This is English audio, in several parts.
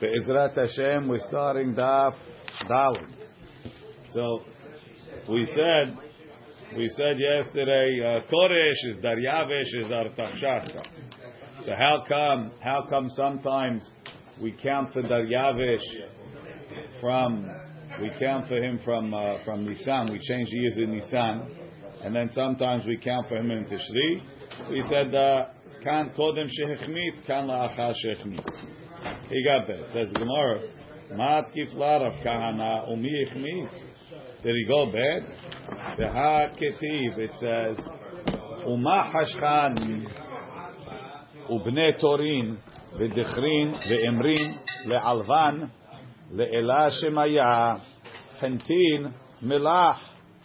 Be'ezrat Hashem, we're starting Daf Dalim. So, we said, we said yesterday, uh, Koresh is Daryavish is Artachshasta. So how come, how come sometimes we count for Daryavish from, we count for him from, uh, from Nisan, we change years in Nisan, and then sometimes we count for him in Tishri. We said, uh, kan kodem shehechmitz, kan la'achar shehechmitz. He got that. Says the Gemara, Mat kifla Rav Kahana umi ichmitz. Did he go bad? The ha ketiv. It says, Uma hashchan ubne torin v'dechrin v'emrin le'alvan le'ela shemaya hentin melach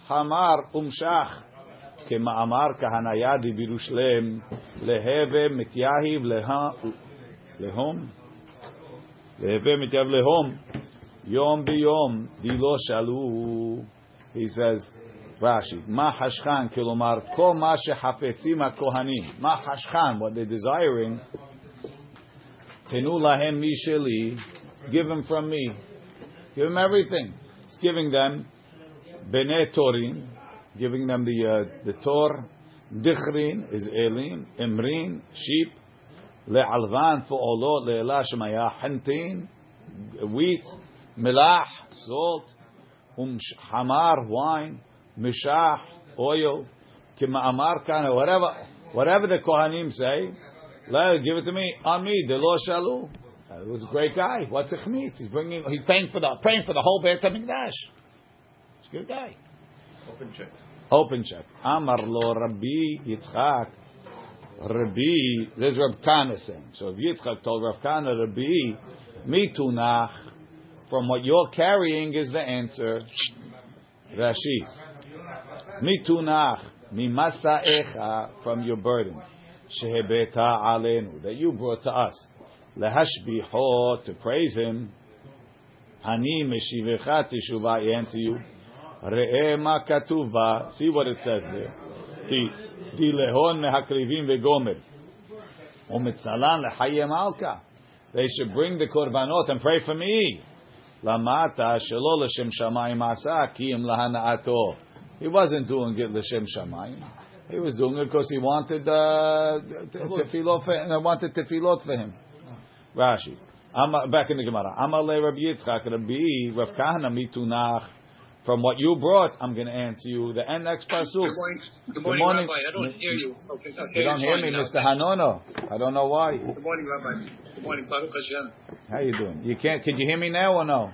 hamar umshach כמאמר כהניה דבירושלם להווה מתייהב להום He says, Rashi, ma hashchan kilomar ko ma shehafetzim kohanim. Ma hashchan, what they're desiring. Tenu lahem misheli. Give them from me. Give them everything. It's giving them bene torim, giving them the uh, the tor. Dichrin is elim, emrin sheep le'alvan fo'olot le'ela shemaya hentin, wheat, melach, salt, um hamar, wine, mishah, oil, kima'amar kana, whatever, whatever the Kohanim say, let give it to me, on me, the lo shalu. Uh, it was a great guy. What's a chmitz? He's bringing, he's paying for the, paying for the whole Beit HaMikdash. He's a good guy. Open check. Open check. Amar lo Rabbi Yitzchak Rabbi, there's Rab Kana saying. So if Yitzchak told Rab Kana, Rabbi, mitunach, from what you're carrying is the answer. Rashi, mitunach, mimasa echa, from your burden, shehebeta alenu, that you brought to us, lehashbiho, to praise him, ani meshivecha teshuvah, I answer you, re'eh ma katuva, see what it says there. They should bring the korbanot and pray for me. He wasn't doing it l'shem shamayim. He was doing it because he wanted uh, tefilot for him. wanted tefilot for him. Rashi. back in the Gemara. Amalei Rabbi Yitzchak Rabbi Rav Kahana mitunach. From what you brought, I'm going to answer you. The end next pasuk. Good morning, good morning, Rabbi. I don't hear you. Okay, okay, you don't hear me, Mr. Hanono. I don't know why. Good morning, Rabbi. Good morning, Baruch Hashem. How you doing? You can't. Can you hear me now or no?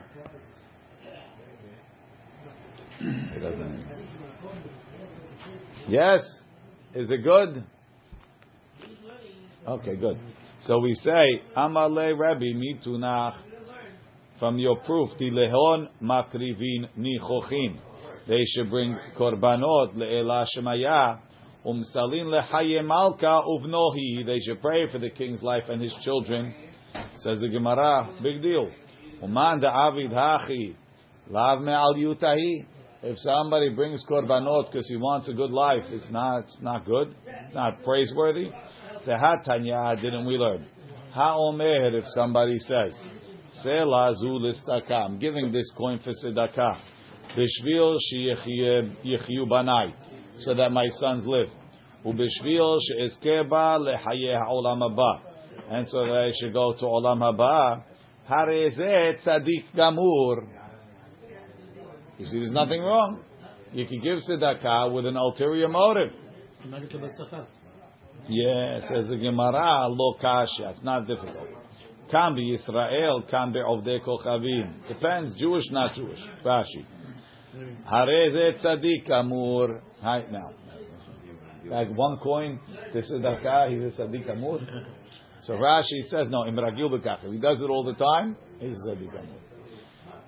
It doesn't. Yes. Is it good? Okay, good. So we say, Amale Rabbi mitunach from your proof, lehon makrivin nichochin. They should bring korbanot le'ela shemaya umsalin lechaye malka uvnohi. They should pray for the king's life and his children. Says the Gemara, big deal. Uman da'avid hachi lav me'al yutahi. If somebody brings korbanot because he wants a good life, it's not, it's not good, not praiseworthy. The hatanya didn't we learn? Ha'omer, if somebody says. I'm giving this coin for tzedakah. Bishvil sheyichyu banai, so that my sons live. Ubishvil sheizkeba lehaye ha'olam haba, and so that I should go to olam haba. Harezeh tzadik gamur. You see, there's nothing wrong. You can give tzedakah with an ulterior motive. Yes, says the Gemara, lo kasha. It's not difficult. Can be Israel, can be Ovdei Kochavim. Depends, Jewish, not Jewish. Rashi. Hareze tzadik amur. Right now. Like one coin, this is Daka, he's a tzadik amur. So Rashi says, no, imragil bekach. He does it all the time, he's a tzadik amur.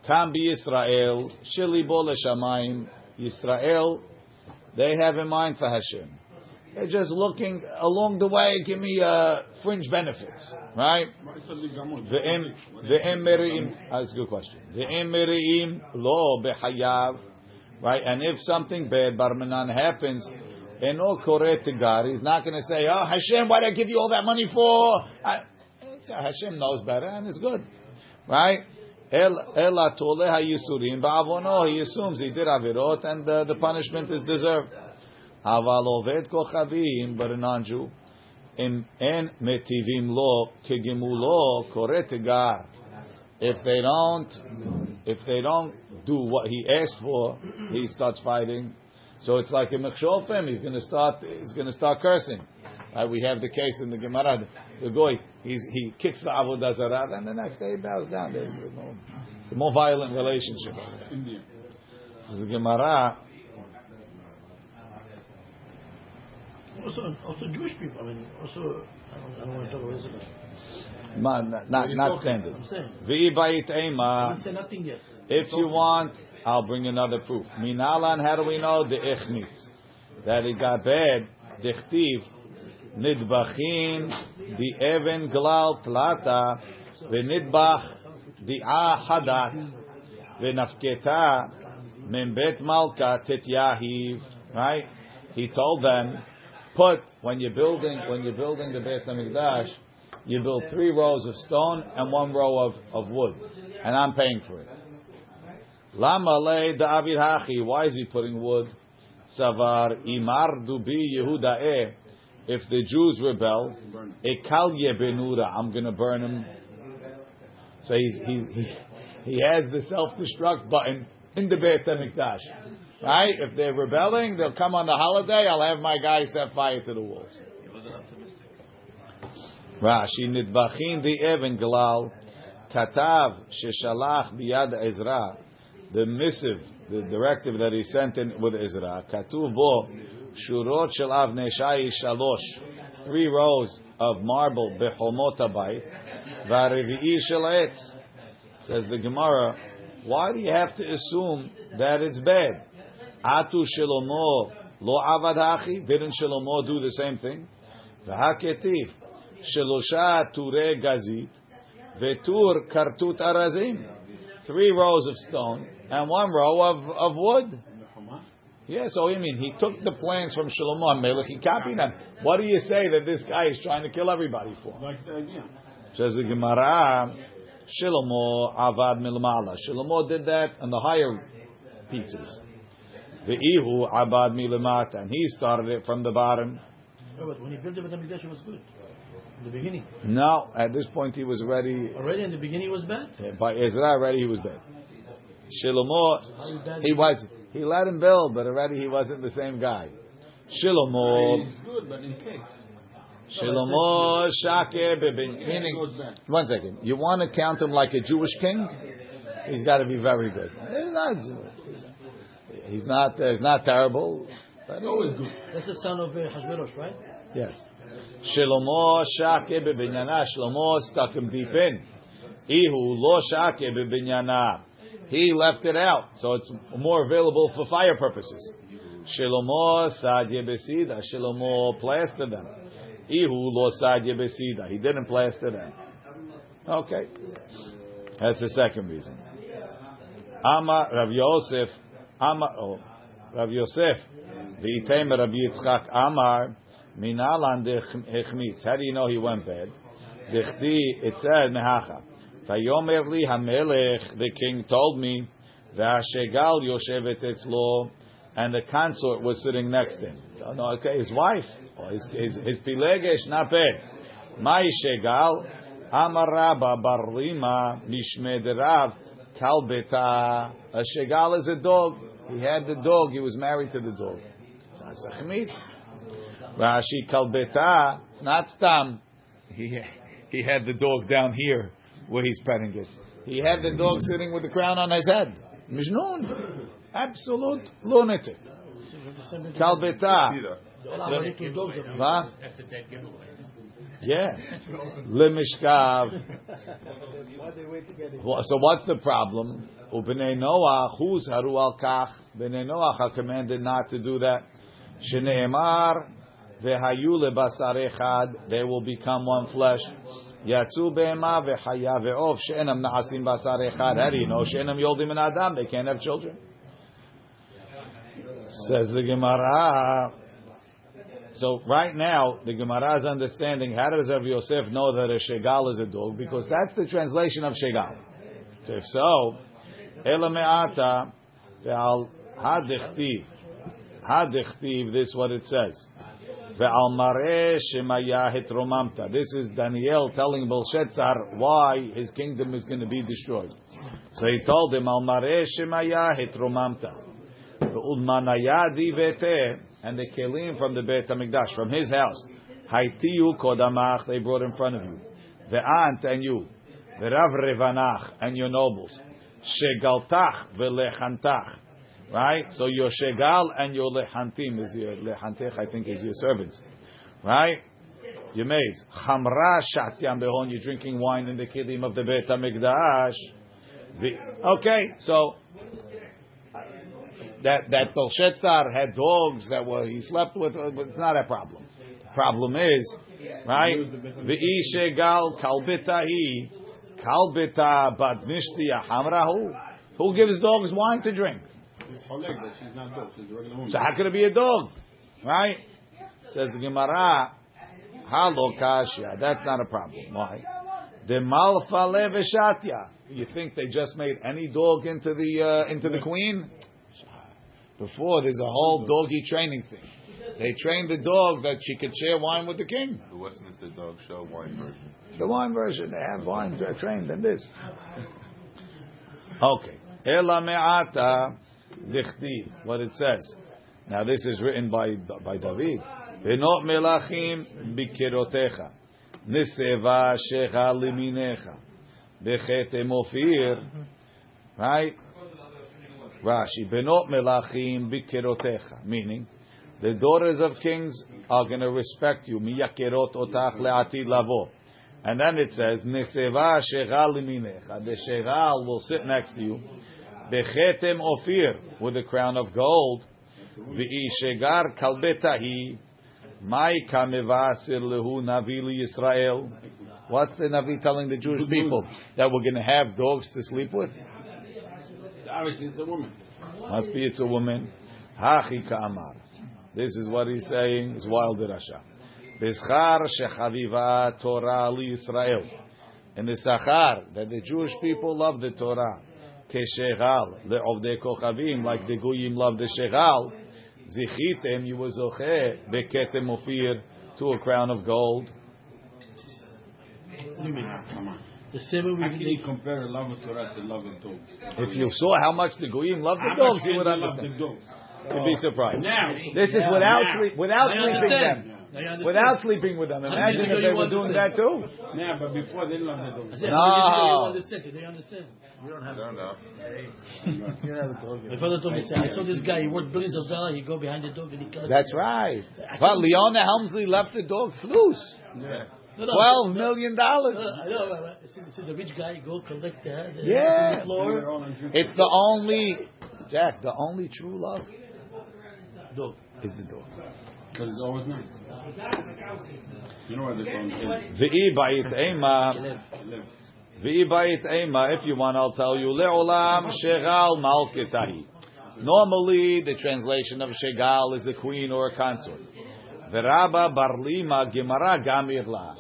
Can be Israel, shilibo leshamayim. Israel, they have in mind for Hashem. They're just looking along the way, give me uh, fringe benefits, right? The meriim, that's a good question. The meriim lo behayav, right? And if something bad, barmanan happens, eno kore gar, he's not going to say, oh Hashem, why did I give you all that money for? I, Hashem knows better, and it's good. right? El ela tole hayisurim ba'avono. He assumes he did avirot and uh, the punishment is deserved. Aval oved kochavim, but a non-Jew. In en metivim lo kegimulo koretegar. If they don't, if they don't do what he asked for, he starts fighting. So it's like a mechshofim. He's going to start. He's going to start cursing. Uh, we have the case in the Gemara. The goy, he kicks the avodah zarah, and the next day he bows down. There's, no, it's a more violent relationship. This is the Gemara. Also, also Jewish people. I mean, also, I don't, I don't want to talk about Israel. Ma- Not, not, not standard. I'm saying. V'i I ema. nothing yet. If you want, I'll bring another proof. Minalan, how do we know the echnitz? That it got bad. Dichtiv, nidbachin, the even glal plata, v'nidbach, the ah hadat, v'nafketa, min bet malka tetyahiv. Right? He told them, put when you're building when you're building the Beit Hamikdash, you build three rows of stone and one row of, of wood, and I'm paying for it. Lama le David hachi. Why is he putting wood? Savar imar dubi Yehuda If the Jews rebel, ekalye benura. I'm going to burn him. So he's, he's, he he has the self destruct button in the Beit Hamikdash. Right? If they're rebelling, they'll come on the holiday. I'll have my guys set fire to the walls. Rashi nidbachin the even glal katav sheshalach biyad Ezra. The missive, the directive that he sent in with Ezra. Katuv bo shurot shel avnei shalosh. Three rows of marble bechomot habayit. Varevi'i shel. Says the Gemara, why do you have to assume that it's bad? Atu Shlomo lo avad hachi. Didn't Shlomo do the same thing? V'haketif shelosha ture gazit vetur kartut arazim. Three rows of stone and one row of, of wood. Yeah, oh, so I mean, he took the plans from Shlomo Melech, he copied them. What do you say that this guy is trying to kill everybody for? Likes the idea. Says the Gemara, Shlomo avad milmala. Shlomo did that on the higher pieces. The Ihu abad milamata, and he started it from the bottom. No, but when he built the Beit HaMikdash, it was good. In the beginning. No, at this point he was already Already in the beginning, it was bad. by Ezra. Already he was bad. Shlomo, How is he was he let him build, but already he wasn't the same guy. Shlomo, It's good, but in cake. Shlomo shake Meaning, one second. You want to count him like a Jewish king? He's got to be very good. He's not. He's not. uh, He's not terrible. But Always good. That's the son of uh, Hashverosh, right? Yes. Shlomo shake bebinyana. Shlomo stuck him deep in. Ihu lo shake bebinyana. He left it out, so it's more available for fire purposes. Shlomo sadye besida. Shlomo plastered them. Ihu lo sadye besida. He didn't plaster them. Okay, that's the second reason. Ama Rav Yosef. Ama oh, Rav Yosef. V'item Rabbi Yitzchak Amar. Minalan dechmitz. How do you know he went bad? Dechdi, it said mehacha. Vayomer li hamelech, the king told me, v'ashegal yoshevet etzlo, and the consort was sitting next to him. Oh, no, okay, his wife, oh, his, his, his pilegesh, not bad. Mai shegal, amar rabba bar rima, mishmed rav, kalbeta. A shegal is a dog. He had the dog, he was married to the dog. A. Rashi kalbeta. It's not stam. He he had the dog down here where he's petting it. He had the dog sitting with the crown on his head. Mijnun. Absolute lunatic. Kalbeta. Little dogs are- Va? Yeah. Lemishkav. So what's the problem? Ubnei Noach, who's haru al kach? Bnei Noach commanded not to do that. Shneemar vehayu lebasar echad. They will become one flesh. Yatsu be'ema vehaya ve'ov she'enam na'asim basar echad. How do you know she'enam yoldim and adam? They can't have children. Says the Gemara. So right now, the Gemara is understanding how does Rav Yosef know that a shegal is a dog? Because that's the translation of shegal. So if so, ela me'ata ve'al hadechtiv. Hadechtiv, this is what it says. Ve'al mareh shemaya hitromamta. This is Daniel telling Belshazzar why his kingdom is going to be destroyed. So he told him, Al mareh shemaya hitromamta. And the kelim from the Beit HaMikdash, from his house. Haitiu kodamach, they brought in front of you. The aunt and you. The Rav revanach, and your nobles. Shegaltach ve'lechantach. Right? So your shegal and your lechantim is your lechantech, I think, is your servants. Right? Your maids. Chamra shatyam behon, you're drinking wine in the kelim of the Beit HaMikdash. Okay, so that that Belshazzar had dogs that were he slept with, uh, but it's not a problem. Problem is, right? V'ishe gal kalbitahi kalbita badnishtiya hamrahu. Who gives dogs wine to drink? She's choleg, but she's not dog. She's a regular woman. So how could it be a dog? Right? Says the Gemara, halo kashya. That's not a problem. Why? The malfale v'shatya. You think they just made any dog into the uh, into the queen? Before there's a whole doggy training thing. They trained the dog that she could share wine with the king. The Westminster Dog Show wine version. The wine version, they have wine they're trained in this. Okay. Ela me'ata dichti, what it says. Now this is written by by David. Venot melachim bikirotecha. Niseva shecha liminecha. Bechete mofir. Right? Rashi. Benot melachim bikirotecha. Meaning, the daughters of kings are going to respect you. Miyakerot otach le'atid lavo. And then it says, Neseva shegal liminecha. The shegal will sit next to you. Bechetem ofir, with a crown of gold. V'i shegar kalbetahi. Mai kamevasir lehu navi Yisrael. What's the Navi telling the Jewish people? That we're going to have dogs to sleep with? Obviously, it's a woman. Must be it's a woman. Hachi ka'amar. This is what he's saying. It's wild Rasha. B'schar shechaviva Torah li Yisrael. And the sachar that the Jewish people love the Torah. Keshegal le'ovdei kochavim, like the Goyim love the shegal. Zichitem, you were zocheh beketem ofir to a crown of gold. What do you mean? Come on. The same way How we can you compare love of Torah to love of dogs? If you saw how much the Goyim love the How dogs, you would they love understand. the dogs? You'd be surprised. Now, This is now, without now. sleep, without sleeping understand. them. Without sleeping with them. Imagine if they were doing that too. Yeah, but before they love the I dogs. said, No. You? They understand. You don't I have. don't know. My father told me, say, I saw this guy. He worked billions of dollars. He go behind the dog and he killed. That's right. But Leona Helmsley left the dog loose. Yeah. No, no, Twelve no, million dollars. I know. but- but This is- this is a rich guy. Go collect the, the Yeah. floor. were all on drink. It's the only Jack, the only true love Dog. is the dog. Because it's always nice. You know what they call them? V'i ba'it ema, Live. ba'it ema. If you want, I'll tell you. Le'olam shegal malketahi. Normally, the translation of shegal is a queen or a consort. V'raba barlima gemara gamirla.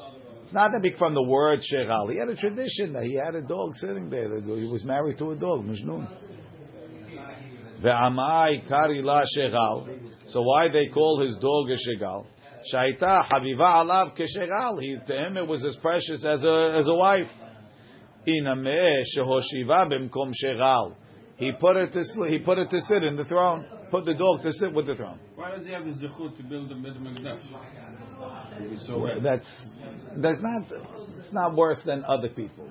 It's not that big from the word shegal. He had a tradition that he had a dog sitting there. He was married to a dog, Majnun. Ve'amai kari la shegal. So why they call his dog a shegal? Shaita haviva alav keshegal. He to him it was as precious as a as a wife. Inameh shehoshiva b'mkom shegal. He put it to he put it to sit in the throne. Put the dog to sit with the throne. Why does he have the zechut to build the Beit Mikdash? It was so bad. That's that's not it's not worse than other people.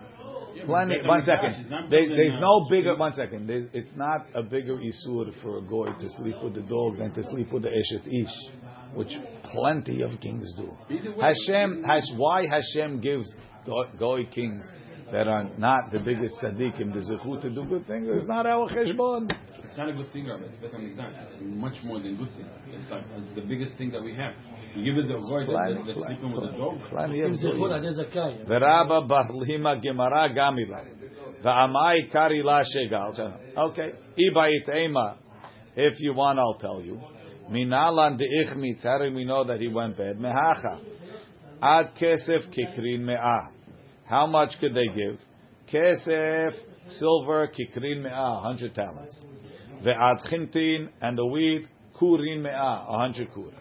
Yeah, Plenty. One second. is not There- building there's uh, no bigger. One second. It's not a bigger isur for a goy to sleep with the dog than to sleep with the eshet ish, which plenty of kings do. Hashem has why Hashem gives goy kings that are not the biggest tzaddikim the zechut to do good things. It's not our cheshbon. It's not a good thing, Rabbi. It's Beit HaMikdash. It's much more than good thing. It's like it's the biggest thing that we have. You give it the void that Plenty, that's sleeping with a dog. plenty of If they put goyim. on there's a guy. Veraba barlima gemara gamila. Va'amai kari la shegal. Okay. Ibait ema. If you want, I'll tell you. Minalan deichmitz. How do we know that he went bad? Mehacha. Ad kesef kikrin me'ah. How much could they give? Kesef, silver, kikrin me'ah, 100 talents. Ve'ad chintin, and the wheat, kurin me'ah, 100 kur.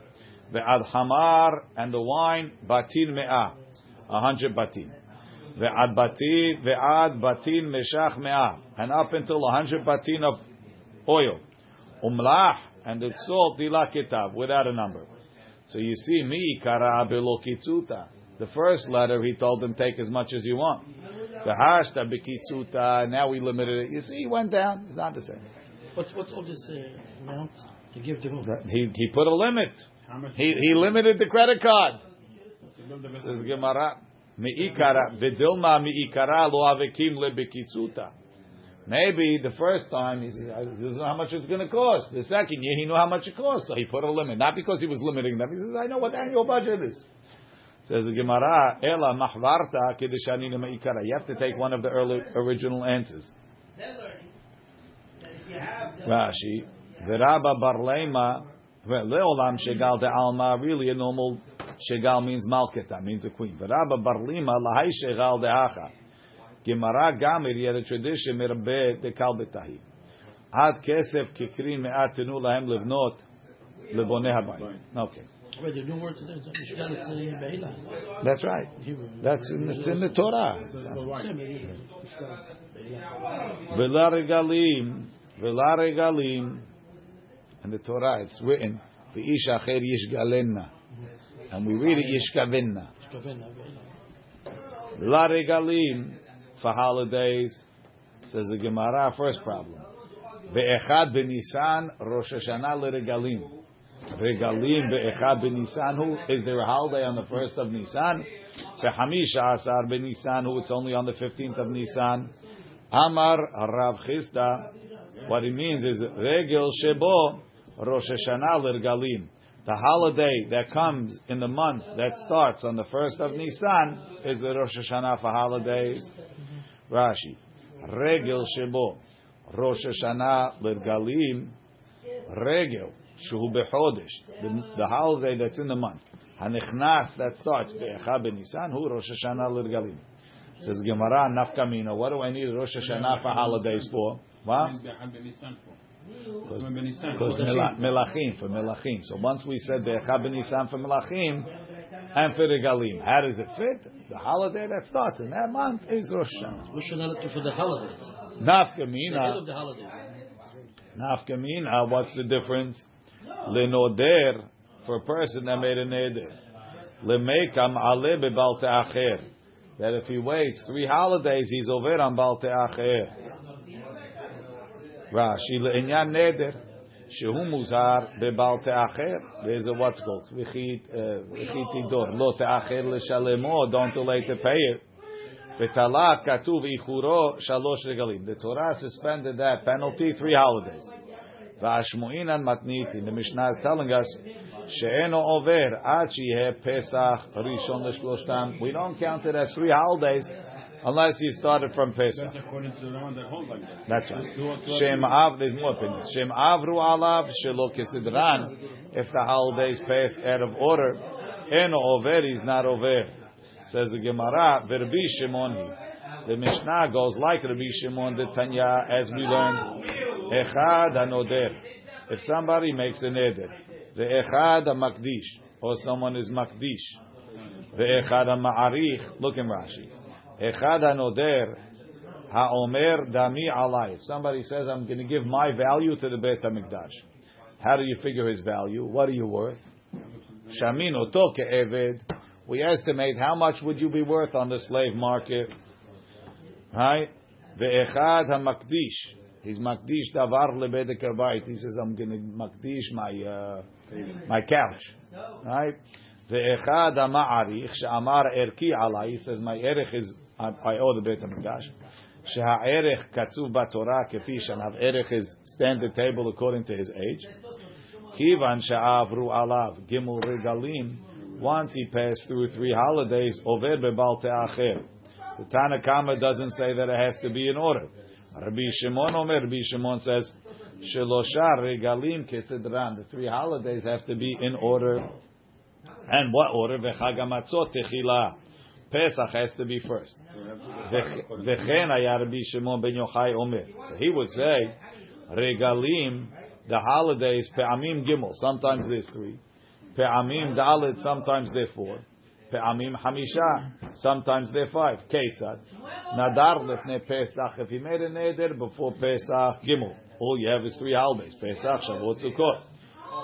Ve'ad hamar, and the wine, batin me'ah, 100 batin. Ve'ad batin, ve'ad batin meshach me'ah, and up until 100 batin of oil. Umlah, and the salt, dila kitab, without a number. So you see, mi kara kitzuta. The first letter, he told them, take as much as you want. The hashta bekitzuta, now we limited it. You see, he went down. It's not the same. What's what's all this uh, amount to give to whom? He he put a limit. How much? He he limited the credit card. Says Gemara, miikara vidilma miikara lo avekim lebekitzuta. Maybe the first time he says, "This is how much it's going to cost." The second year, he knew how much it cost, so he put a limit. Not because he was limiting them. He says, "I know what the annual budget is." Says the Gemara, "Ela mahvarta kedeshani meikara." You have to take one of the early original answers. Rashi, Veraba Barlema, Leolam Shegal de Alma, really a normal Shegal means Malketa, means a queen. Veraba Barlema, Lahai Shegal de Acha. Gemara Gamir, you had a tradition, Mirbe de Kalbetahi. Ad Kesef Kikrin Me'at Tenu Lahem Livnot, Leboneh Habayim. Okay. Wait, the new word today is Mishkan, it's Be'ila. That's right. That's in, it's in the Torah. Same, Be'ila. Mishkan, Be'ila. Vela regalim, vela regalim. In the Torah, it's written, "V'ish acher yishgalenna," and we read it yishkavenna. Mishkaven, Be'ila. La regalim for holidays. Says the Gemara. First problem. Ve'echad b'Nisan Rosh Hashanah leregalim. Regalim ve'echad b'Nisan. is there a holiday on the first of Nisan? Ve'hamisha asar b'Nisan. Who it's only on the fifteenth of Nisan. Amar Rav Chisda. What it means is regel shebo Rosh Hashanah leregalim. The holiday that comes in the month that starts on the first of Nisan is the Rosh Hashanah for holidays. Rashi, regel shebo Rosh Hashanah lergalim, regel shuhu bechodesh, the, the holiday that's in the month. Hanichnas that starts be'echa b'Nisan hu Rosh Hashanah lergalim. Says Gemara nafkamina. What do I need Rosh Hashanah for holidays for? What? Because melachim for melachim. So once we said be'echa b'Nisan for melachim and for regalim, how does it fit? The holiday that starts in that month is Rosh Hashanah. We should have it for the holidays. The Nafkamina. end of the holidays. Nafkamina, what's the difference? Lenoder, for a person that made a neder. Lemekam ale bebal te'acher. That if he waits three holidays, he's over on bal te'acher. Rashi, le'inyan neder. Muzar bebal te'acher. There's a what's called. V'chit uh, tidor. Lo te'acher l'shalemo. Don't delay to pay it. V'talak katuv ichuro shalosh regalim. The Torah suspended that penalty three holidays. V'ashmu'inan matniti. The Mishnah is telling us she'eno over ad sheyeh Pesach Rishon l'shloshtam. We don't count it as three holidays unless you started from Pesach. That's according to the one that hold like that. That's right. Shem av, there's more opinions. Shem avru alav shelo kesidran. If the holidays passed out of order, eno over is not over. Says the Gemara, Verbi Shimon hi. The Mishnah goes like Rabbi Shimon the Tanya, as we learned. Echad hanoder. If somebody makes a neder, the echad makdish, or someone is makdish, the echad ma'arich. Look in Rashi. Echad hanoder. Ha'omer dami alai. If somebody says, I'm going to give my value to the Beit HaMikdash. How do you figure his value? What are you worth? Shamin oto ke'eved. We estimate how much would you be worth on the slave market. Right? Ve'echad ha'makdish. He's makdish davar lebedek habayit. He says, I'm going to makdish my, uh, my couch. Right? Ve'echad ha'ma'arich. She'amar erki alai. He says, my erech is, I, I owe the Beit HaMikdash. She'ha'erech katzuv ba'torah kefi shanav. Erech is stand the table according to his age. Kivan she'avru alav. Gimel regalim. Once he passed through three holidays, over bebal te'acher. The Tanakama doesn't say that it has to be in order. Rabbi Shimon Omer, Rabbi Shimon says, Shelosha regalim kesedran. The three holidays have to be in order. And what order? V'chag hamatzot techila. Pesach has to be first. V'chen Rabbi Shimon ben Yochai omer. So he would say, regalim, the holidays, pe'amim gimel, sometimes there's three. Pe'amim dalit, sometimes they're four. Pe'amim hamisha, sometimes they're five. Ketzad. Nadar lefne Pesach, if he made a neder before Pesach gimel, all you have is three holidays, Pesach, Shavuot, Sukkot.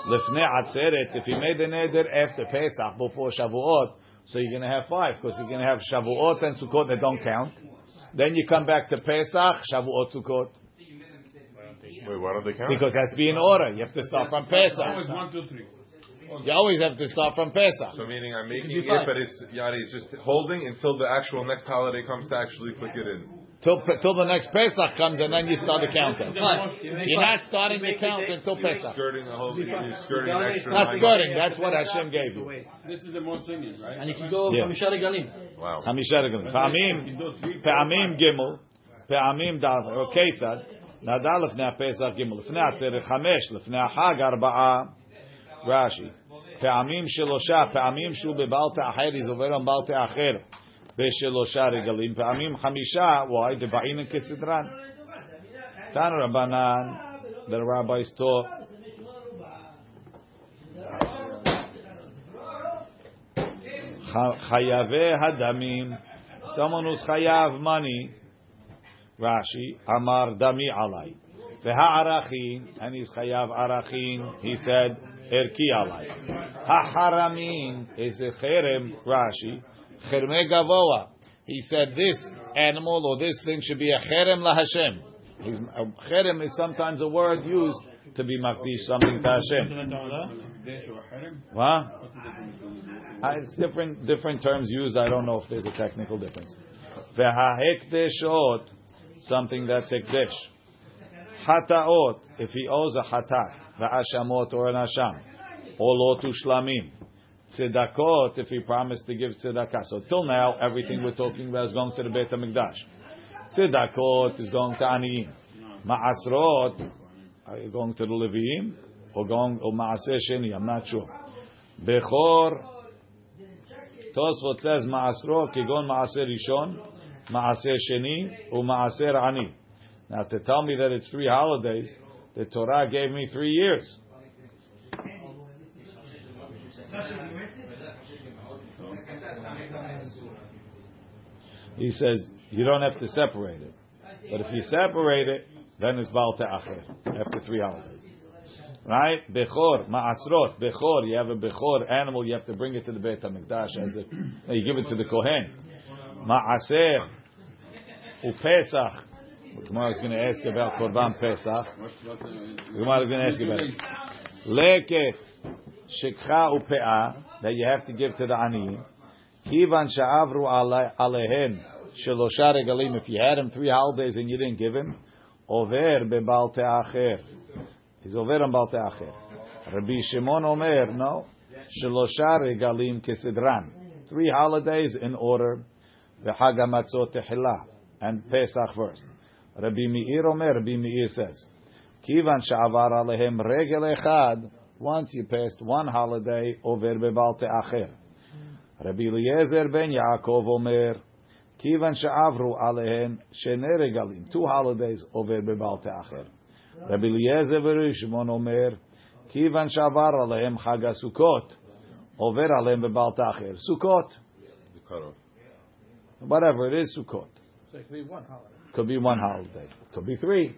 Lefne atzeret, if he made a neder after Pesach, before Shavuot, so you're going to have five, because you're going to have Shavuot and Sukkot that don't count. Then you come back to Pesach, Shavuot, Sukkot. Wait, why don't they count? Because that's being order. You have to start from Pesach. Always one, two, three. You always have to start from Pesach. So meaning I'm making be it, five. but it's Yadi, it's just holding until the actual next holiday comes to actually click it in. Till, till the next Pesach comes and then you start the counting. Five. You're not starting the count until You're Pesach. skirting a whole, you're skirting an extra Not nine- skirting. That's what Hashem gave you. This is the most singing, right? And you can go Yeah. from Shari Galim. Wow. חמישה רגלים. פעמים, You do three. פעמים ג', פעמים ד', או כיצד? נדע לפני הפסח ג', לפני העצרת חמש, לפני החג ארבעה, רש"י. פעמים שלושה, פעמים שהוא בבעל תאחר, is עובר על בעל תאחר בשלושה רגלים, פעמים חמישה, why? דבעינן כסדרן. תנו רבנן, the rabbis taught, ח- חייבי הדמים, someone who's חייב money, Rashi, Amar Dami Alai. Ve'ha'arachin, and he's chayav arachin, he said, Erki Alai. Ha'haramin is a cherem, Rashi, cherme gavoa. He said this animal or this thing should be a cherem laHashem. He's, a cherem is sometimes a word used to be makdish something to Hashem. Desh or harem? What? What's the difference between the two? Uh, It's different different terms used. I don't know if there's a technical difference. V'ha'hekdeshot, something that's hekdesh. Hataot, if he owes a hatat, v'ashamot or an asham, olot ushlamim. Tzedakot, if he promised to give tzedakah. So till now, everything we're talking about is going to the Beit HaMikdash. Tzedakot is going to aniyim. Ma'asrot, are you going to the Leviim? Or going, or ma'aseh sheni, I'm not sure. Bechor, Tosfot says Ma'asro kigon Ma'aser Rishon, Ma'aser Sheni, u Ma'aser Ani. Now to tell me that it's three holidays, the Torah gave me three years. He says you don't have to separate it, but if you separate it, then it's Baal Te'acher after three holidays. Right? Bechor, ma'asrot, bechor. You have a bechor animal, you have to bring it to the Beit HaMikdash as a, you give it to the Kohen. Ma'aser, upesach. Gemara is going to ask about Korban Pesach. What's, what's the, The Gemara is going to ask about it. Leket, shekha upe'ah, that you have to give to the ani. Kivan sha'avru ale- alehem, shelosha regalim. If you had him three holidays and you didn't give him, over bebal te'acher. He's over on bal te'acher. Rabbi Shimon Omer, no. Shelosha regalim kesidran. Three holidays in order. V'chag hamatzot tehillah. And Pesach first. Rabbi Meir Omer, Rabbi Meir says, Kivan sha'avar alehem regel echad. Once you passed one holiday, over bebal te'acher. Rabbi Eliezer ben Yaakov Omer, Kivan she'avru alehen shene regalim. Two holidays over bebal te'acher. Rabbi Eliezer v'Rishmon Omer, Kivan she'avar alehem chag Sukkot, over alehem bebal te'acher. Sukkot, The cutoff. whatever it is, Sukkot. So it could be one holiday. Could be one holiday. Could be three,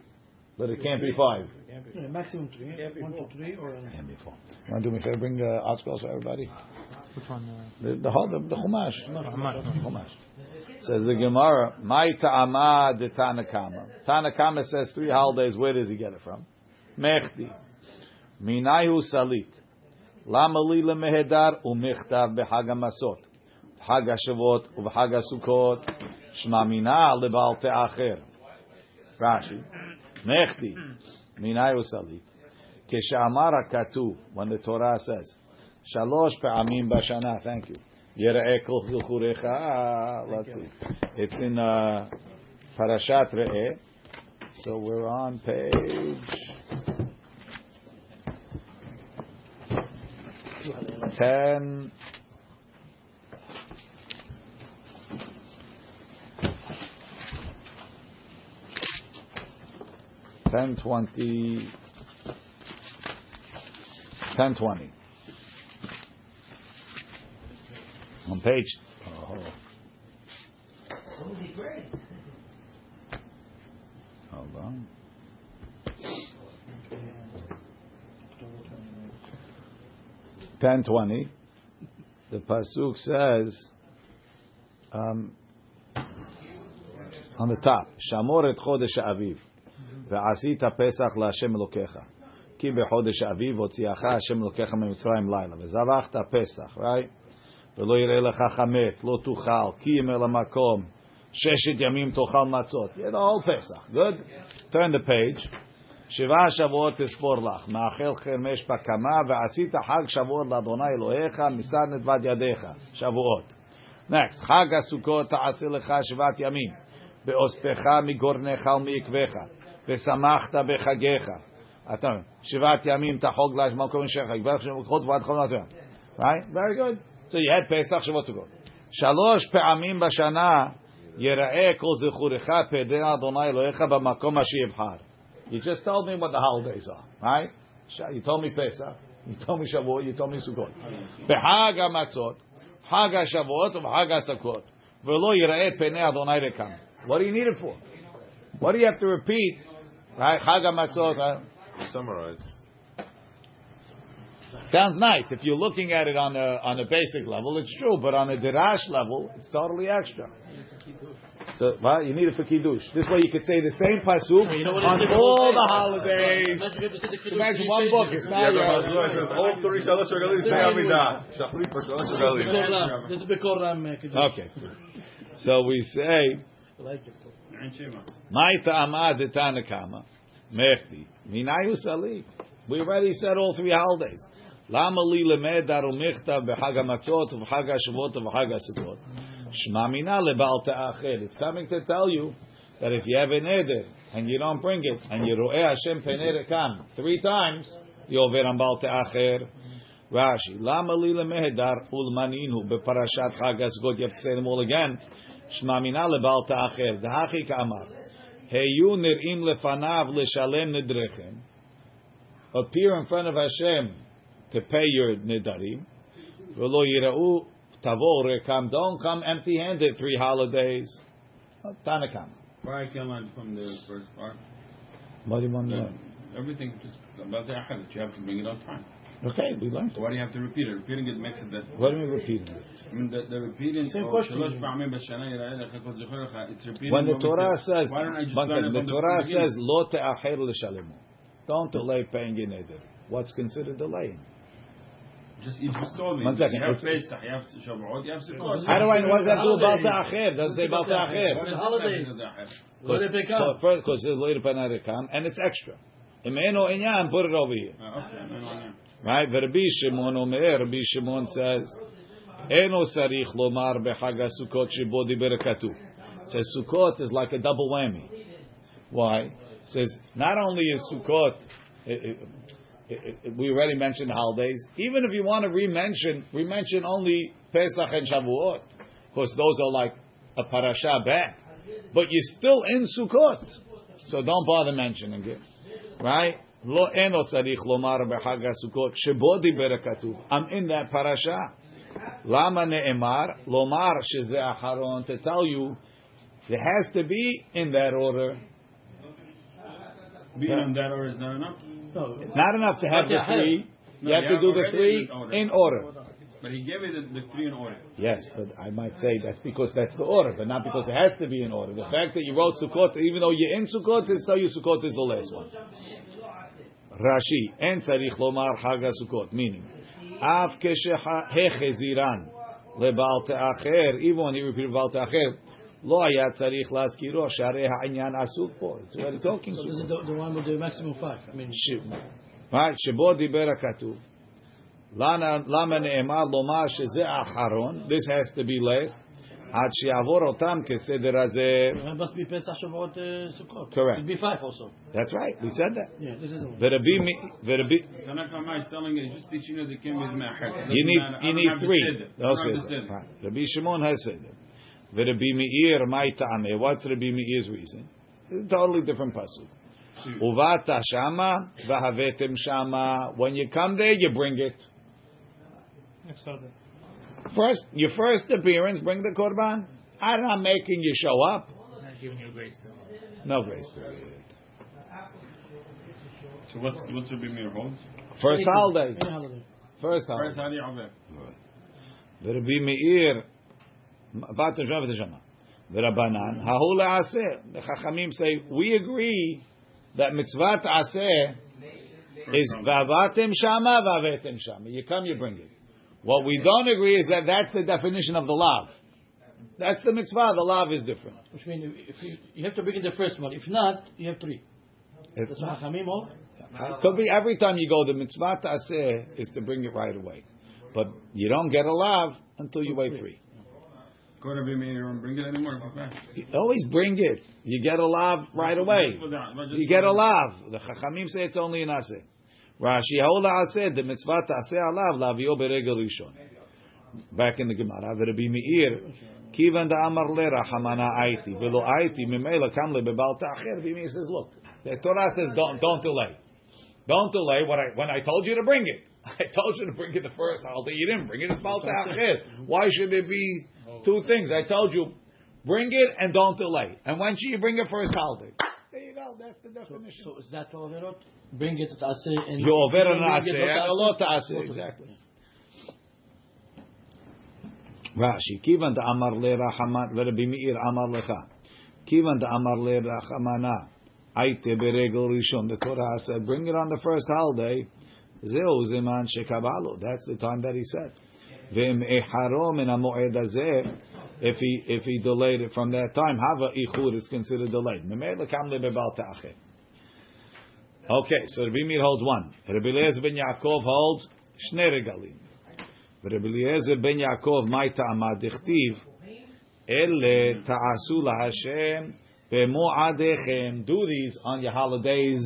but it can't be five. Yeah, maximum three. One to three or an Can't be four. You want to do me a favor? Bring uh, articles for everybody. Which one? Uh, The the, the, the Chumash. Chumash. Chumash. Says the Gemara, "My ta'ama de Tanakama." Tanakama says three holidays. Where does he get it from? Mechdi, minayu salik, lama li lemehedar umichtav behag Chag HaShavuot shmamina lebal. Rashi, nechti, minay usali. כשאמר הכתוב, when the Torah says, שלוש פעמים בשנה, thank you, יראה כל זכוריך, let's see, it's in uh, פרשת ראה, so we're on page... 10 Ten twenty. Ten twenty. On page. Oh. Hold on. Ten twenty. The pasuk says. Um, on the top, Shamor et Chodesh Aviv. Ve'asita pesach laHashem Elokecha, ki bechodesh aviv hotziacha Hashem Elokecha memitzrayim laila, ve'zavachta pesach." Right? ולא יראה לך חמץ, לא תאכל, כי ימי למקום, ששת ימים תאכל מצות. Yeah, the whole Pesach. Good? Turn the page. שבעה שבועות תספור לך, מאכל חרמש בקמה, ועשית חג שבועות לאדוני אלוהיך, מסר נדבת ידיך. שבועות. Next, חג הסוכות תעשה לך שבעת ימים, באוספך מגורנך ומעקבך, ושמחת בחגיך. אתה שבעת ימים תחוג לה במקום משך, יגברך שם לקחות ועד כל הזמן. Right? Very good. So you had Pesach, Shavuot to go. שלוש פעמים בשנה יראה כל זכורך פדי אדוני אלוהיך במקום אשר יבחר. You just told me what the holidays are, right? You told me Pesach, you told me Shavuot, you told me Sukkot. בחג המצות, חג השבועות ובחג הסוכות, ולא יראה פני אדוני רקם. What do you need it for? What do you have to repeat? Right? Chag HaMatzot. Summarize. Sounds nice. If you're looking at it on a, on a basic level, it's true, but on a derash level, it's totally extra. So, well, you need it for kiddush. This way, you could say the same pasuk you know on all the holidays. Imagine one book. It's not yeah, Okay. So we say. I like it. עין שבע. "My ta'ama de tanakama mechti minayu sali." We already said all three holidays. למה לי למד ארומיכתא בחג המצות ובחג השבועות ובחג הסוכות? שמע מינה לבעל תאכל. It's coming to tell you that if you have an eder and you don't bring it and you רואה השם פני רקם three times, you עובר על בעל תאכל. רש"י, למה לי למהדר ולמנינו בפרשת חג הסוכות? You have to say them all again. שמע מינה לבעל תאכל. דהכי כאמר, היו נראים לפניו לשלם נדריכם. Appear in front of Hashem to pay your nidarim. V'lo yira'u tavo rekam. Don't come empty-handed three holidays. Tanakam. Why I can learn from the first part? What do you want to That learn? Everything just about the achad that you have to bring it on time. Okay, we learned. So why do you have to repeat it? Repeating it makes it that. What do you mean repeating it? I mean, the, the repeating. Same question. It's repeating. When the Torah says, why don't I just one second, the Torah the says, "Lo te'acher l'shalimu." Don't delay paying in either. What's considered delaying? Just you just told me. One second. You have Pesach, you have Shavuot, you have Sukkot. How do I know what that do about the Acher? Doesn't say about the Acher. Holidays. What did they pick because there's later Panarikam, and it's extra. Imeno inyan, put it over here. Ah, okay. Right? Rabbi Shimon Omer, Rabbi Shimon says, Eno sarich lomar b'chag Sukkot shebo diber katuv. Says Sukkot is like a double whammy. Why? Says not only is eh, eh, eh, eh, we already mentioned holidays. Even if you want to re-mention, re-mention only Pesach and Shavuot, because those are like a parasha back. But you're still in Sukkot, so don't bother mentioning it. Right? I'm in that parasha. Lama ne'emar lomar sheze acharon to tell you it has to be in that order. Being in that order is not enough. No. Not enough to have the three. You have to do the three in order. But he gave it the, the, three in order. Yes, but I might say that's because that's the order, but not because it has to be in order. The fact that you wrote Sukkot, even though you're in Sukkot, is tell you Sukkot is the last one. Rashi, en tzarich lomar Chag HaSukkot, meaning, af כשהחזירן לבעל תאחר, even when he repeated בעל תאחר, לא היה צריך להזכירו, שהרי העניין עסוק פה. It's already talking So this is Sukkot. the, the one with the maximum five. I mean, ש- right, שבו דיבר הכתוב. למה למה נאמר לומר שזה האחרון? This has to be last. עד שיעבור אותם כסדר הזה. it must be Pesach, Shavuot, uh, Sukkot. Correct. It'd be five also. That's right, we said that. Yeah, this is the one. ורבי, מ- ורבי, Tanakama is telling you, just teaching you the Kim is Ma'achad. you need, you need three. No No seder. Right. Rabbi Shimon has seder. ורבי מאיר, my ta'ameh. What's Rabbi Meir's reason? It's a totally different pasuk. Uvata shama v'havetem shama. When you come there, you bring it. Next Saturday. First, your first appearance, bring the korban. I'm not making you show up. No grace period. So what's what's your Meir holds? First holiday. First holiday. First holiday. Rabbi Meir, the Shabbat Shema. The Rabbanan, Hahula Aseh. The Chachamim say we agree that mitzvah Aseh is vavatim Shama, vavetim Shama. You come, you bring it. What we don't agree is that that's the definition of the lav. That's the mitzvah. The lav is different. Which means if you, you have to begin the first one. If not, you have three. It's That's not- Hamim hold. It could be every time you go, the mitzvah ta'aseh is to bring it right away. But you don't get a lav until you wait free. Go to Rabbi Meir and bring it anymore. You always bring it. You get a lav right away. You get a lav. The Chachamim say it's only an aseh. Rashi haola said the mitzvah taseh alav lavio beregel rishon. Back in the Gemara, Rabbi Meir, kivan da amar le rachamana aiti velo aiti mimela kam le bebal ta'acher. Rabbi Meir says, look, the Torah says don't don't delay, don't delay. What I when I told you to bring it, I told you to bring it the first holiday. You didn't bring it. It's bal ta'acher. Why should there be two things? I told you, bring it and don't delay. And when should you bring it first holiday? There. That's the definition. So is that overot? Bring it to Aseh and You over an Bring it aseh not and a lot Aseh. aseh, exactly. Rashi, kivan da amar le rachaman, Rabbi Meir amar lecha. Kivan da amar le rachamana, aite beregel rishon. The Torah said, bring it on the first holiday. Zeu zeman shekabalo. That's the time that he said. V'im echaro min hamoed hazeh. If he if he delayed it from that time, hava ichur, it's considered delayed. Okay, so Rabbi Meir holds one. Rabbi Eliezer ben Yaakov holds shne regalim. Rabbi Eliezer ben Yaakov my ta'amad dichtiv ele ta'asu laHashem bemo'adechem. Do these on your holidays.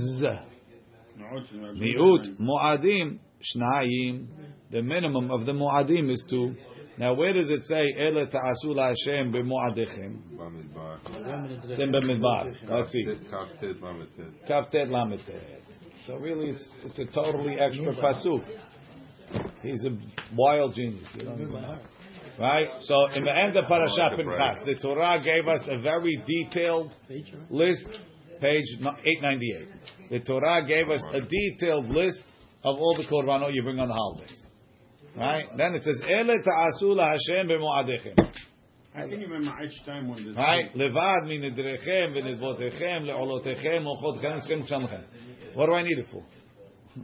Mi'ut mo'adim shnayim. The minimum of the mo'adim is two. Now, where does it say ele ta'asu laHashem bemo'adechem? Bamidbar. It's in Bamidbar. Let's see. Kaftet, Lametet. Kaftet Lametet. So really, it's it's a totally extra pasuk. He's a wild genius. You don't even know. Right? So in the end of Parashat Pinchas, the Torah gave us a very detailed list, page 898. The Torah gave us a detailed list of all the korbanot you bring on the holidays. Right? Then it says, Ele ta'asu Hashem b'mo'adechem. I can remember each time when this. Right? Levad minidrechem v'nidvotechem le'olotechem u'chodchem eskem shamchem. What do I need it for?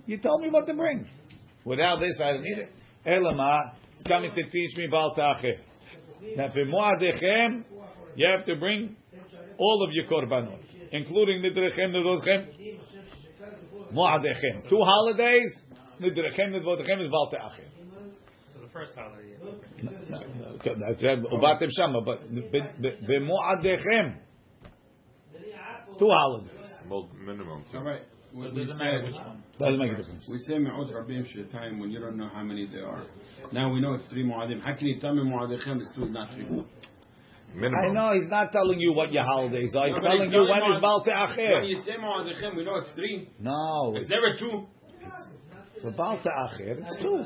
You told me what to bring. Without this, I don't need it. Elama, it's coming to teach me Baal Ta'acher. Now, for Moadechem, you have to bring all of your korbanot, including Nidrechem, Nidvotechem, Moadechem. Two holidays, Nidrechem, Nidvotechem is Ta'acheh. So the first holiday. you have to bring. Okay, That's right. Ubatem shama, but b'mo'adechem. Two holidays. Well, minimum two. All right. So We, it we doesn't matter which one. Doesn't make a difference. we say Me'ud Rabim Shir time when you don't know how many there are. Now we know it's three Mu'adim. How can you tell me Mu'adichem is two, not three? Minimum. I know he's not telling you what your holidays are. He's No, telling he's you telling when is us- Baal When you say Mu'adichem, we know it's three. No, Is it's, there a two? for Baal Te'acher, it's two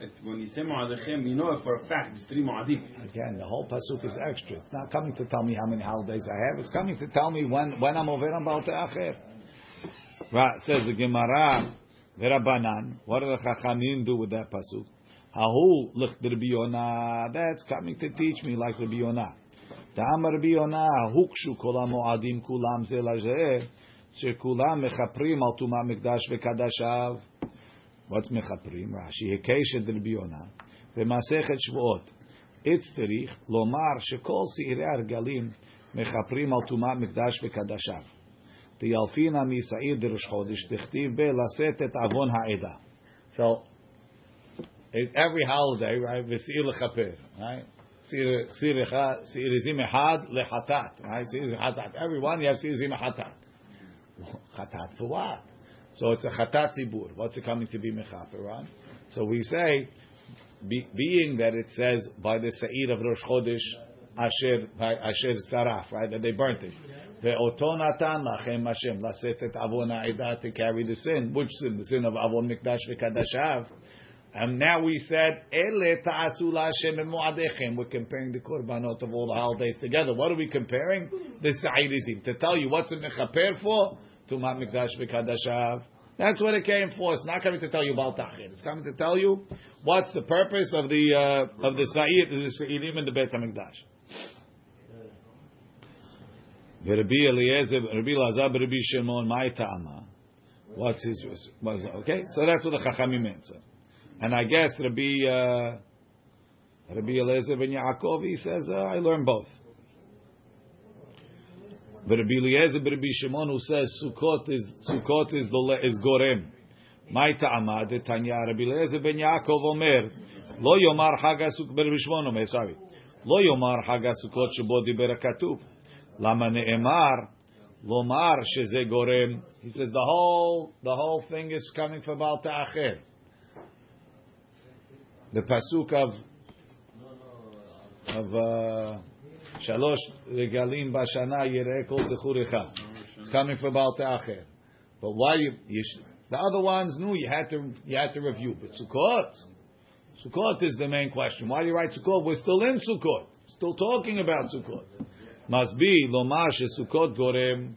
It- When you say Mu'adichem, you know for a fact it's three Mu'adim. Again, the whole pasuk is extra. It's not coming to tell me how many holidays I have. It's coming to tell me when when I'm over on Baal Te'acher. Right, says the Gemara, the Rabbanan. What do the Chachamim do with that pasuk? Hahu lich Rabbi Yonah. That's coming to teach me like Rabbi Yonah. Ta'amar Rabbi Yonah, hukshu kol ha'mo'adim kulam ze lazeh, שכולם מכפרים על טומאה מקדש וקדשיו. What's mechaprim? Rashi hekeshet del biona v'masechet shvuot. It's tzerich lomar shekol seirei argalim mechaprim al tumat mikdash v'kadashav. Tiyalfina misa'ir derush chodesh tichtiv be laset et avon ha'eda. So, every holiday, right, v'seir lechaper, right? Seir zim echad lechatat, right? Seir zim hatat. Every one you have seir hatat. Hatat for what? So it's a chatat zibur. What's it coming to be mechaper on? So we say, be, being that it says by the Sa'ir of Rosh Chodesh, Asher, by Asher Saraf, right, that they burnt it. Ve'oto natan lachem Hashem laset et avon ha'edah to carry the sin. Which sin? The sin of avon mikdash v'kadashav. And now we said, Ele ta'asu la'Hashem emu'adechem. We're comparing the korbanot of all the holidays together. What are we comparing? The sa'irizim. To tell you what's it mechaper for? Mikdash. That's what it came for. It's not coming to tell you about Tachir. It's coming to tell you what's the purpose of the uh, of the Sa'ir, the Sa'irim in the Beit HaMikdash. Rabbi Eliezer, Rabbi Rabbi Shimon, my ta'ama. What's his? What's, okay, so that's what the Chachamim answer. And I guess Rabbi uh, Rabbi Eliezer ben Yaakov, he says, uh, I learned both. Rabbi Eliezer, Rabbi Shimon, who says Sukkot is Sukkot is the is gorem. My ta'ama de Tanya Rabbi Eliezer ben Yaakov omer lo yomar Haga Sukkot. Rabbi Shimon omer sorry lo yomar shebo diber katuv. Lama ne'emar lomar sheze gorem. He says the whole the whole thing is coming from Baal Ta'acher. The pasuk of of. Uh, Shalosh regalim bashana yireh kol zechur. It's coming from Baal Te'acher. But why you, you sh- the other ones knew you had to you had to review. But Sukkot, Sukkot is the main question. Why do you write Sukkot? We're still in Sukkot. Still talking about Sukkot. Must be lomash Sukkot gorem.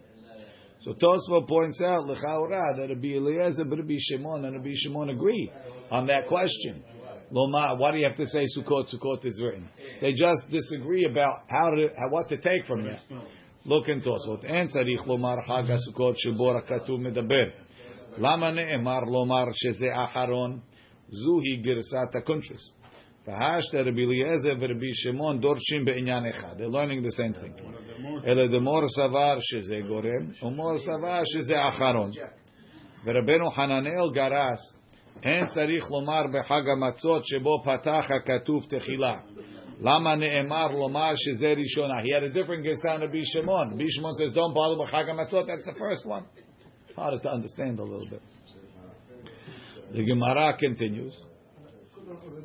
So Tosfot points out lechaura that Rabbi Eliezer, Rabbi Shimon, and Rabbi Shimon agree on that question. Loma, why do you have to say Sukkot? Sukkot is written. They just disagree about how to how, what to take from that. Look in Tosfot. En tzarich lomar Chag Sukkot shebo rakatu medaber. Lama ne'emar lomar sheze acharon. Zuhi girsat hakuntris. V'hashta Rabbi Eliezer v'Rabbi Shimon dorshim be'inyan echad. They're learning the same thing. Ele demor savar sheze gorem, umor savar sheze acharon. ורבנו חננאל גרס, אין צריך לומר בחג המצות שבו פתח הכתוב תחילה. למה נאמר לומר שזה ראשונה? He had a different גרסה רבי שמעון. רבי שמעון says, don't bother בחג המצות, that's the first one. Hard to understand a little bit. The Gemara continues.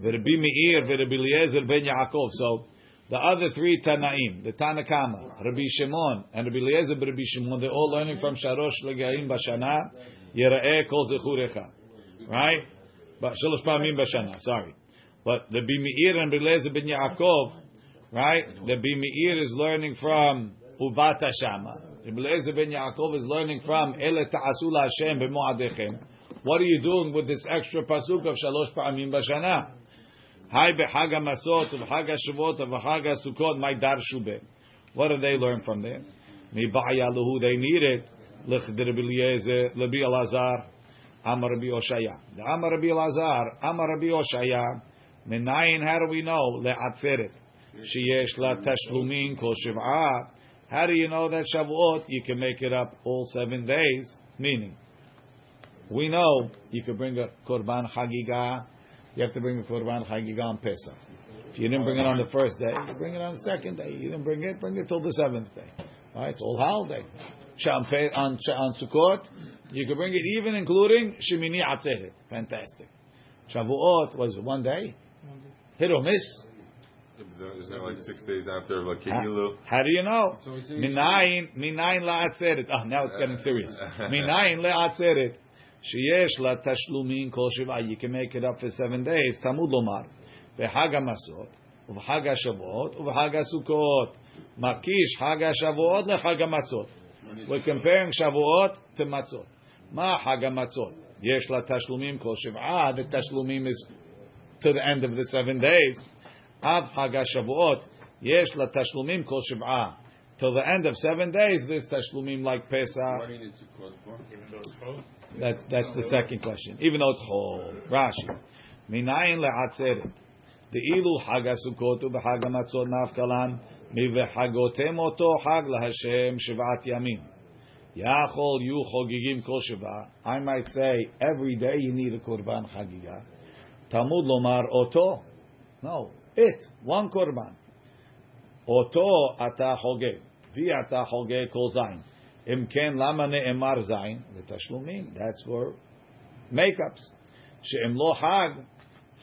ורבי מאיר ורבי אליעזר בן יעקב. So, the other three Tanaim, the Tanakama, Rabbi Shimon, and Rabbi Eliezer, Rabbi Shimon, they're all learning from Shalosh Regalim Bashana, Yera'eh Kol Zechurecha. Right? But Shalosh Pamim Bashana, sorry. But the Meir and Eliezer ben Yaakov, right? The Meir is learning from Uvata Shama. Rabbi Eliezer ben Yaakov is learning from Ele Ta'asul Hashem b'mo'adechem. What are you doing with this extra pasuk of Shalosh Pa'amim Bashana? Hi b'Chag HaMasot, b'Chag HaShavot, b'Chag HaSukkot, my darshu be. What do they learn from there? Mi'ba'yaluhu, they need it. L'chd Rabbi Eliezer, Rabbi Elazar, Amar Rabbi Oshaya. The Amar Rabbi Elazar, Amar Rabbi Oshaya, Menayin, how do we know? Le'atzeret. Sheyesh la tashlumin kol shiv'ah. How do you know that Shavuot, you can make it up all seven days? Meaning, we know you can bring a Korban Chagiga, you have to bring a Korban Chagiga on Pesach. If you didn't bring it on the first day, you bring it on the second day. You didn't bring it, bring it till the seventh day. Right, it's all holiday. On, on Sukkot, you can bring it even including Shemini Atzeret. Fantastic. Shavuot was one day. Hit or miss. Isn't it like six days after like How, Kihilu? how do you know? So he's saying- Minayin, minayin la'atzeret. Oh, now it's getting serious. Minayin la'atzeret. Sheyesh la tashlumin kol shiva. You can make it up for seven days. Talmud lomar. V'chag ha'masot. V'chag ha'shavot. V'chag ha'sukkot. Makish chag ha'shavot lechag ha'matzot. We're comparing Shavuot to Matzot. Ma Chag HaMatzot. Yesh la tashlumim kol shiv'ah. The tashlumim is to the end of the seven days. Av Chag HaShavuot. Yesh la tashlumim kol shiv'ah. Till the end of seven days, this tashlumim like Pesach. What do you need Sukkot for? Even though it's cold. That's that's the second question. Even though it's whole. Rashi. Minayin le'atzeret. The ilu Chag HaSukkot u'b'Chag HaMatzot nafkalan. מבחגותם אותו חג להשם שבעת ימים. Yachol yu chogigim kosheva. I might say every day you need a korban chagiga. Talmud lomar oto. No, it one korban. Oto ata chogeg. Vi ata chogeg kol zayin. Imken lama ne'emar zayin. V'tashlumin. That's for makeups. She'im lo chag.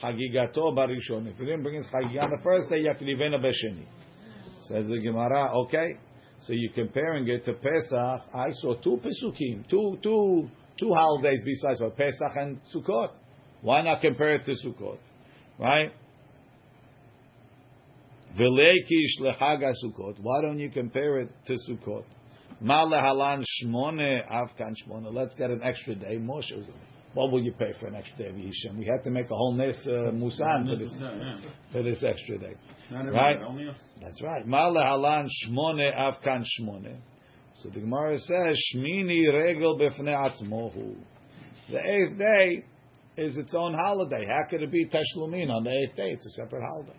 Chagigato barishon. If you didn't bring his chagiga on the first day, you have to leave in a besheni. Says the Gemara, okay. So you're comparing it to Pesach. I saw two Pesukim, two, two, two holidays besides what Pesach and Sukkot. Why not compare it to Sukkot? Right? V'leikish lechag Sukkot. Why don't you compare it to Sukkot? Ma lehalan shmone avkan shmone. Let's get an extra day. Moshe, what will you pay for an extra day of Yisham? We had to make a whole nes uh, musan for this, for this extra day. Right. everybody, only us. That's right. Ma lehalan shmone avkan shmone. So the Gemara says, Shmini regel b'fnei atzmohu. The eighth day is its own holiday. How could it be Tashlumin on the eighth day? It's a separate holiday.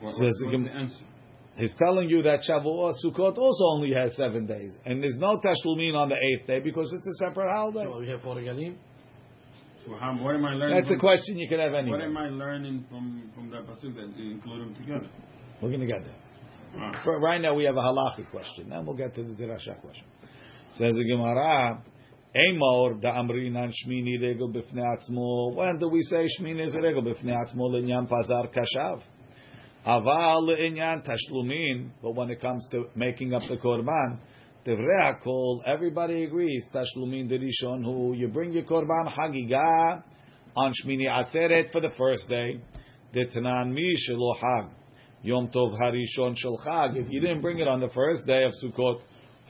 What, what's, the what's the answer? He's telling you that Shavuot Sukkot also only has seven days, and there's no Tashlumin on the eighth day because it's a separate holiday. So we have for Regalim. So how, what am I learning? That's a question you can have anyway. What am I learning from from that pasuk that you include them together? We're going to get there. Ah. For right now, we have a halachic question. Then we'll get to the dirasha question. Says the Gemara, Emor da amrinan shmini regel b'fnei atzmo. When do we say shmini is a regel b'fnei atzmo l'inyan pazar kashav? Aval l'inyan tashlumin. But when it comes to making up the korban, Tevrei HaKol, everybody agrees, tashlumin derishon, who you bring your korban hagiga on shmini atzeret for the first day. Detnan mi shelo hag. Yom Tov Harishon Shel Chag. If you didn't bring it on the first day of Sukkot,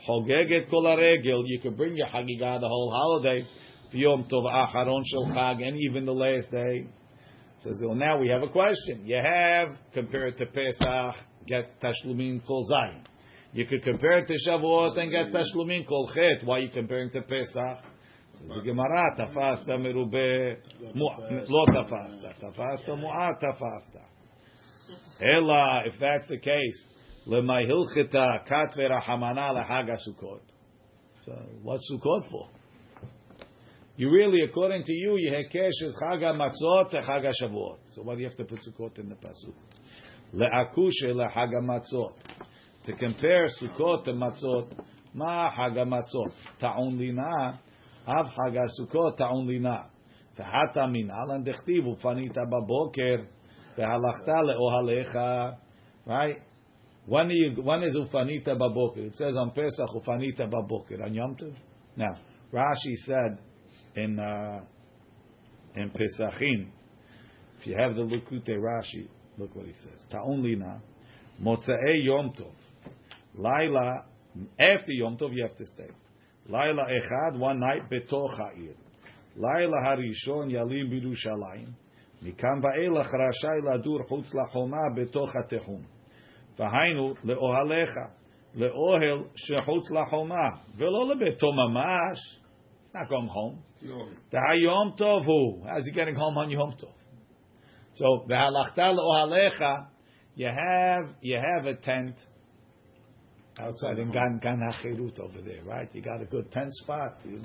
Chogeget Kol Haregel, you could bring your Hagigah the whole holiday. Yom Tov Acharon Shel Chag, and even the last day. Says, well, now we have a question. You have, compared to Pesach, get Tashlumin Kol Zayin. You could compare it to Shavuot and get Tashlumin Kol Chet. Why are you comparing to Pesach? Says the Gemara, Tafasta Merube, Lo Tafasta. Tafasta Mu'at ah, Tafasta. Ella, if that's the case, lemay hilchita katve rahamana lehaga sukkot. So what's sukkot for? You really, according to you, you hekesh is chaga matzot to chaga shavuot. So why do you have to put sukkot in the pasuk? Leakushe lehaga matzot. To compare sukkot to matzot, ma haga matzot ta'un lina, av haga sukkot ta'un lina. והתה מנהלן דכתיב ופנית בבוקר והלכת לאוהליך, right? When, are you, when is ufanita baboker? It says on Pesach ufanita baboker. On Yom Tov? Now, Rashi said in uh, in Pesachim, if you have the Lukute Rashi, look what he says. Ta'un lina, motzei Yom Tov, Laila, after Yom Tov you have to stay. Laila echad, one night, betoch ha'ir. לילה הראשון ילין בירושלים, מכאן ואילך רשאי לדור חוץ לחומה בתוך התחום. והיינו לאוהליך, לאוהל שחוץ לחומה, ולא לביתו ממש. it's not going home. The Hayom Tov, who? How's he getting home on Yom Tov? So, the Halachta Ohalecha, you have, you have a tent outside in Gan, Gan HaChirut over there, right? You got a good tent spot. You,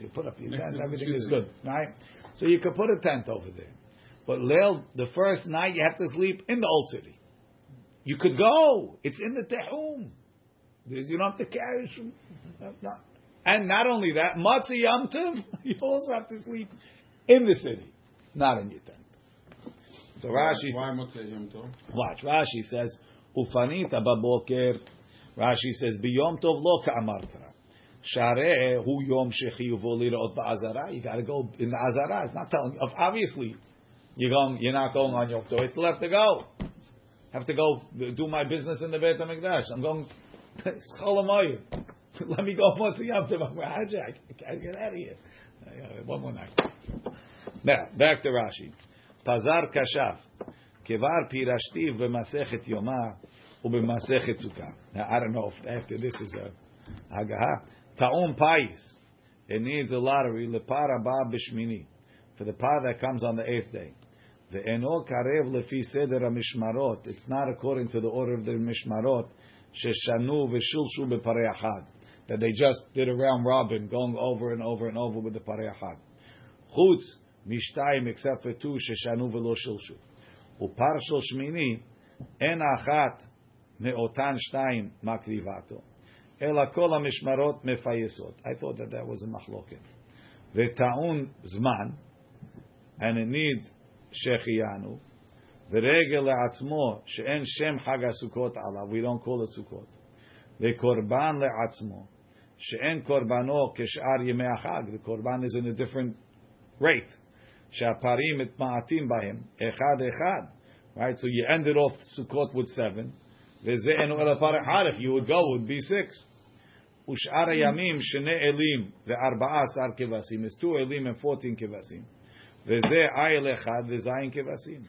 you put up your Next tent, everything is good, right? So you could put a tent over there. But Leil, the first night you have to sleep in the old city. You could go. It's in the Tehum. You don't have to carry. It. No. And not only that, Matzah Yom Tov, you also have to sleep in the city, not in your tent. So Rashi Why Motzei Yom Tov? Watch. Rashi says, "Ufanita baboker." Rashi says, "Biyom tov lo ka'amartra." Shareh hu yom shechiyuvo liraot ba'azara. You got to go in the azara. It's not telling. of- Obviously, you're going. You're not going on Yom Tov. I still have to go. Have to go do my business in the Beit Hamikdash. I'm going. It's Chol Hamoed. Let me go once a Yom. I'm Hajj. I get out of here. One more night. Now back to Rashi. Pazar Kashaf. Kevar Pirashtiv b'Masechet Yoma u'b'Masechet Sukkah. Now I don't know if after this is a Hagaha. Ta'um Pais. It needs a lottery. Lepara ba b'Shmini. For the par that comes on the eighth day. Ve'eno karev lefi seder mishmarot. It's not according to the order of the mishmarot. Sheshanu v'shulshu b'parei achad That they just did a round robin, going over and over and over with the parei achad. Chutz mishtayim except for two sheshanu v'lo shilshu. Upar shel shmini en achat me'otan shtayim makrivato. Ela kol hamishmarot mefayesot. I thought that that was a machloket. Ve'ta'un zman, and it needs shechiyanu. ורגל לעצמו, שאין שם חג הסוכות עליו, we don't call it סוכות. וקורבן לעצמו, שאין קורבנו כשאר ימי החג, the קורבן is in a different rate, שהפרים מתמעטים בהם, אחד אחד, right? So you ended off Sukkot with seven, וזה אינו אלא פר אחד, if you would go, it would be six. ושאר הימים שני אלים וארבעה עשר כבשים, is two אלים and fourteen כבשים. וזה איל אחד וזין כבשים.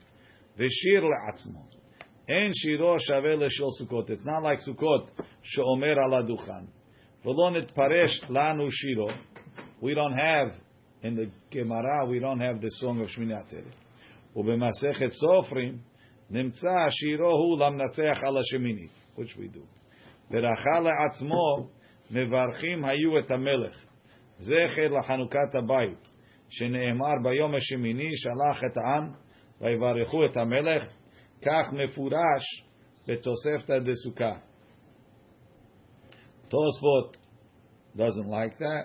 ושיר לעצמו. אין שירו שווה לשל סוכות. It's not like סוכות שאומר על הדוכן. We don't have, in the Gemara, we don't have the song of שמיני עצרת. ובמסכת סופרים נמצא שירו הוא למנצח על השמינית, which we do. ברכה לעצמו מברכים היו את המלך. זכר לחנוכת הבית, שנאמר ביום השמיני שלח את העם ויברכו את המלך, כך מפורש בתוספתא דסוכה. תוספות doesn't like that.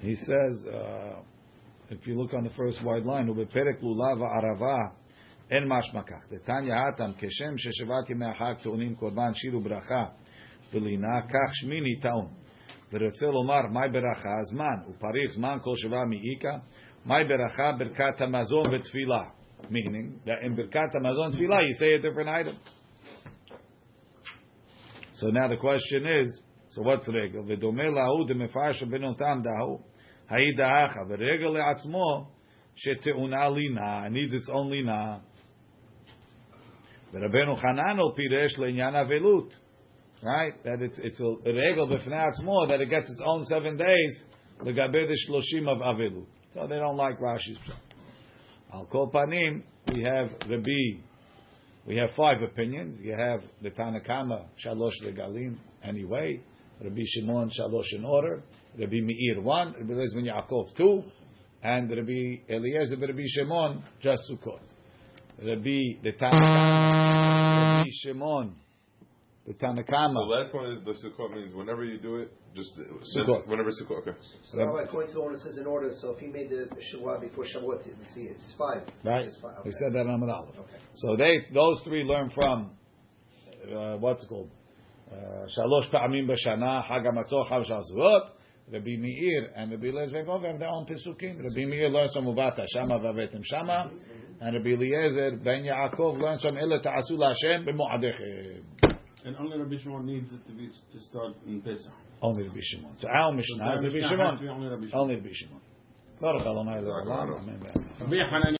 He says, uh, if you look on the first wide line, ובפרק לולב הערבה אין משמע כך. דתניא התם, כשם ששבעת ימי החג טעונים קורבן שיר וברכה ולינה, כך שמיני טעון. ורוצה לומר, מהי ברכה? זמן, ופריך זמן כל שבעה מאיכא, מהי ברכה? ברכת המזון ותפילה. meaning that in Birkat Hamazon Tfilah you say a different item. So now the question is, so what's regel? The domel lahu de mefarash benotam dahu, hayida acha. The regel leatzmo she teuna needs its own lina. The Rabbeinu Chananel pirish leinyan avelut, right? That it's it's a regel b'fnei atzmo that it gets its own seven days legabed shloshim of avelut. So they don't like Rashi's. Al kol we have Rabbi, we have five opinions. You have the Tanakama, Shalosh Regalim, anyway. Rabbi Shimon, Shalosh in order. Rabbi Meir, one. Rabbi Lezman Yaakov, two. And Rabbi Eliezer, Rabbi Shimon, just Sukkot. Rabbi, the Tanakama, Rabbi Shimon, the Tanakama. The last one is the Sukkot means whenever you do it, just Sukkot. whenever Sukkot. Okay. So now, according to the one, it says in order. So if he made the Shavua before Shavuot, let's see, it's five. Right? It's five. We Okay. said that on Amud Aleph. Okay. So they, those three learn from, uh, what's it called? Uh, Shalosh Pa'amim B'Shana, Chag HaMatzot, Chag Shavuot. Rabbi Meir and Rabbi Eliezer Vekov have their own Pesukim. Rabbi Meir learns from Uvata, Shama Vavetim Shama. And Rabbi Eliezer Ben Yaakov learns from Ela Ta'asu L'Hashem B'Mo'adechem. And only Rabbi Shimon needs it to be to start in Pesach. Only Rabbi Shimon. So our Mishnah is Rabbi Mishnah has to be Shimon. only Rabbi Shimon. Only Rabbi Shimon. Adonai Rabbi Hanan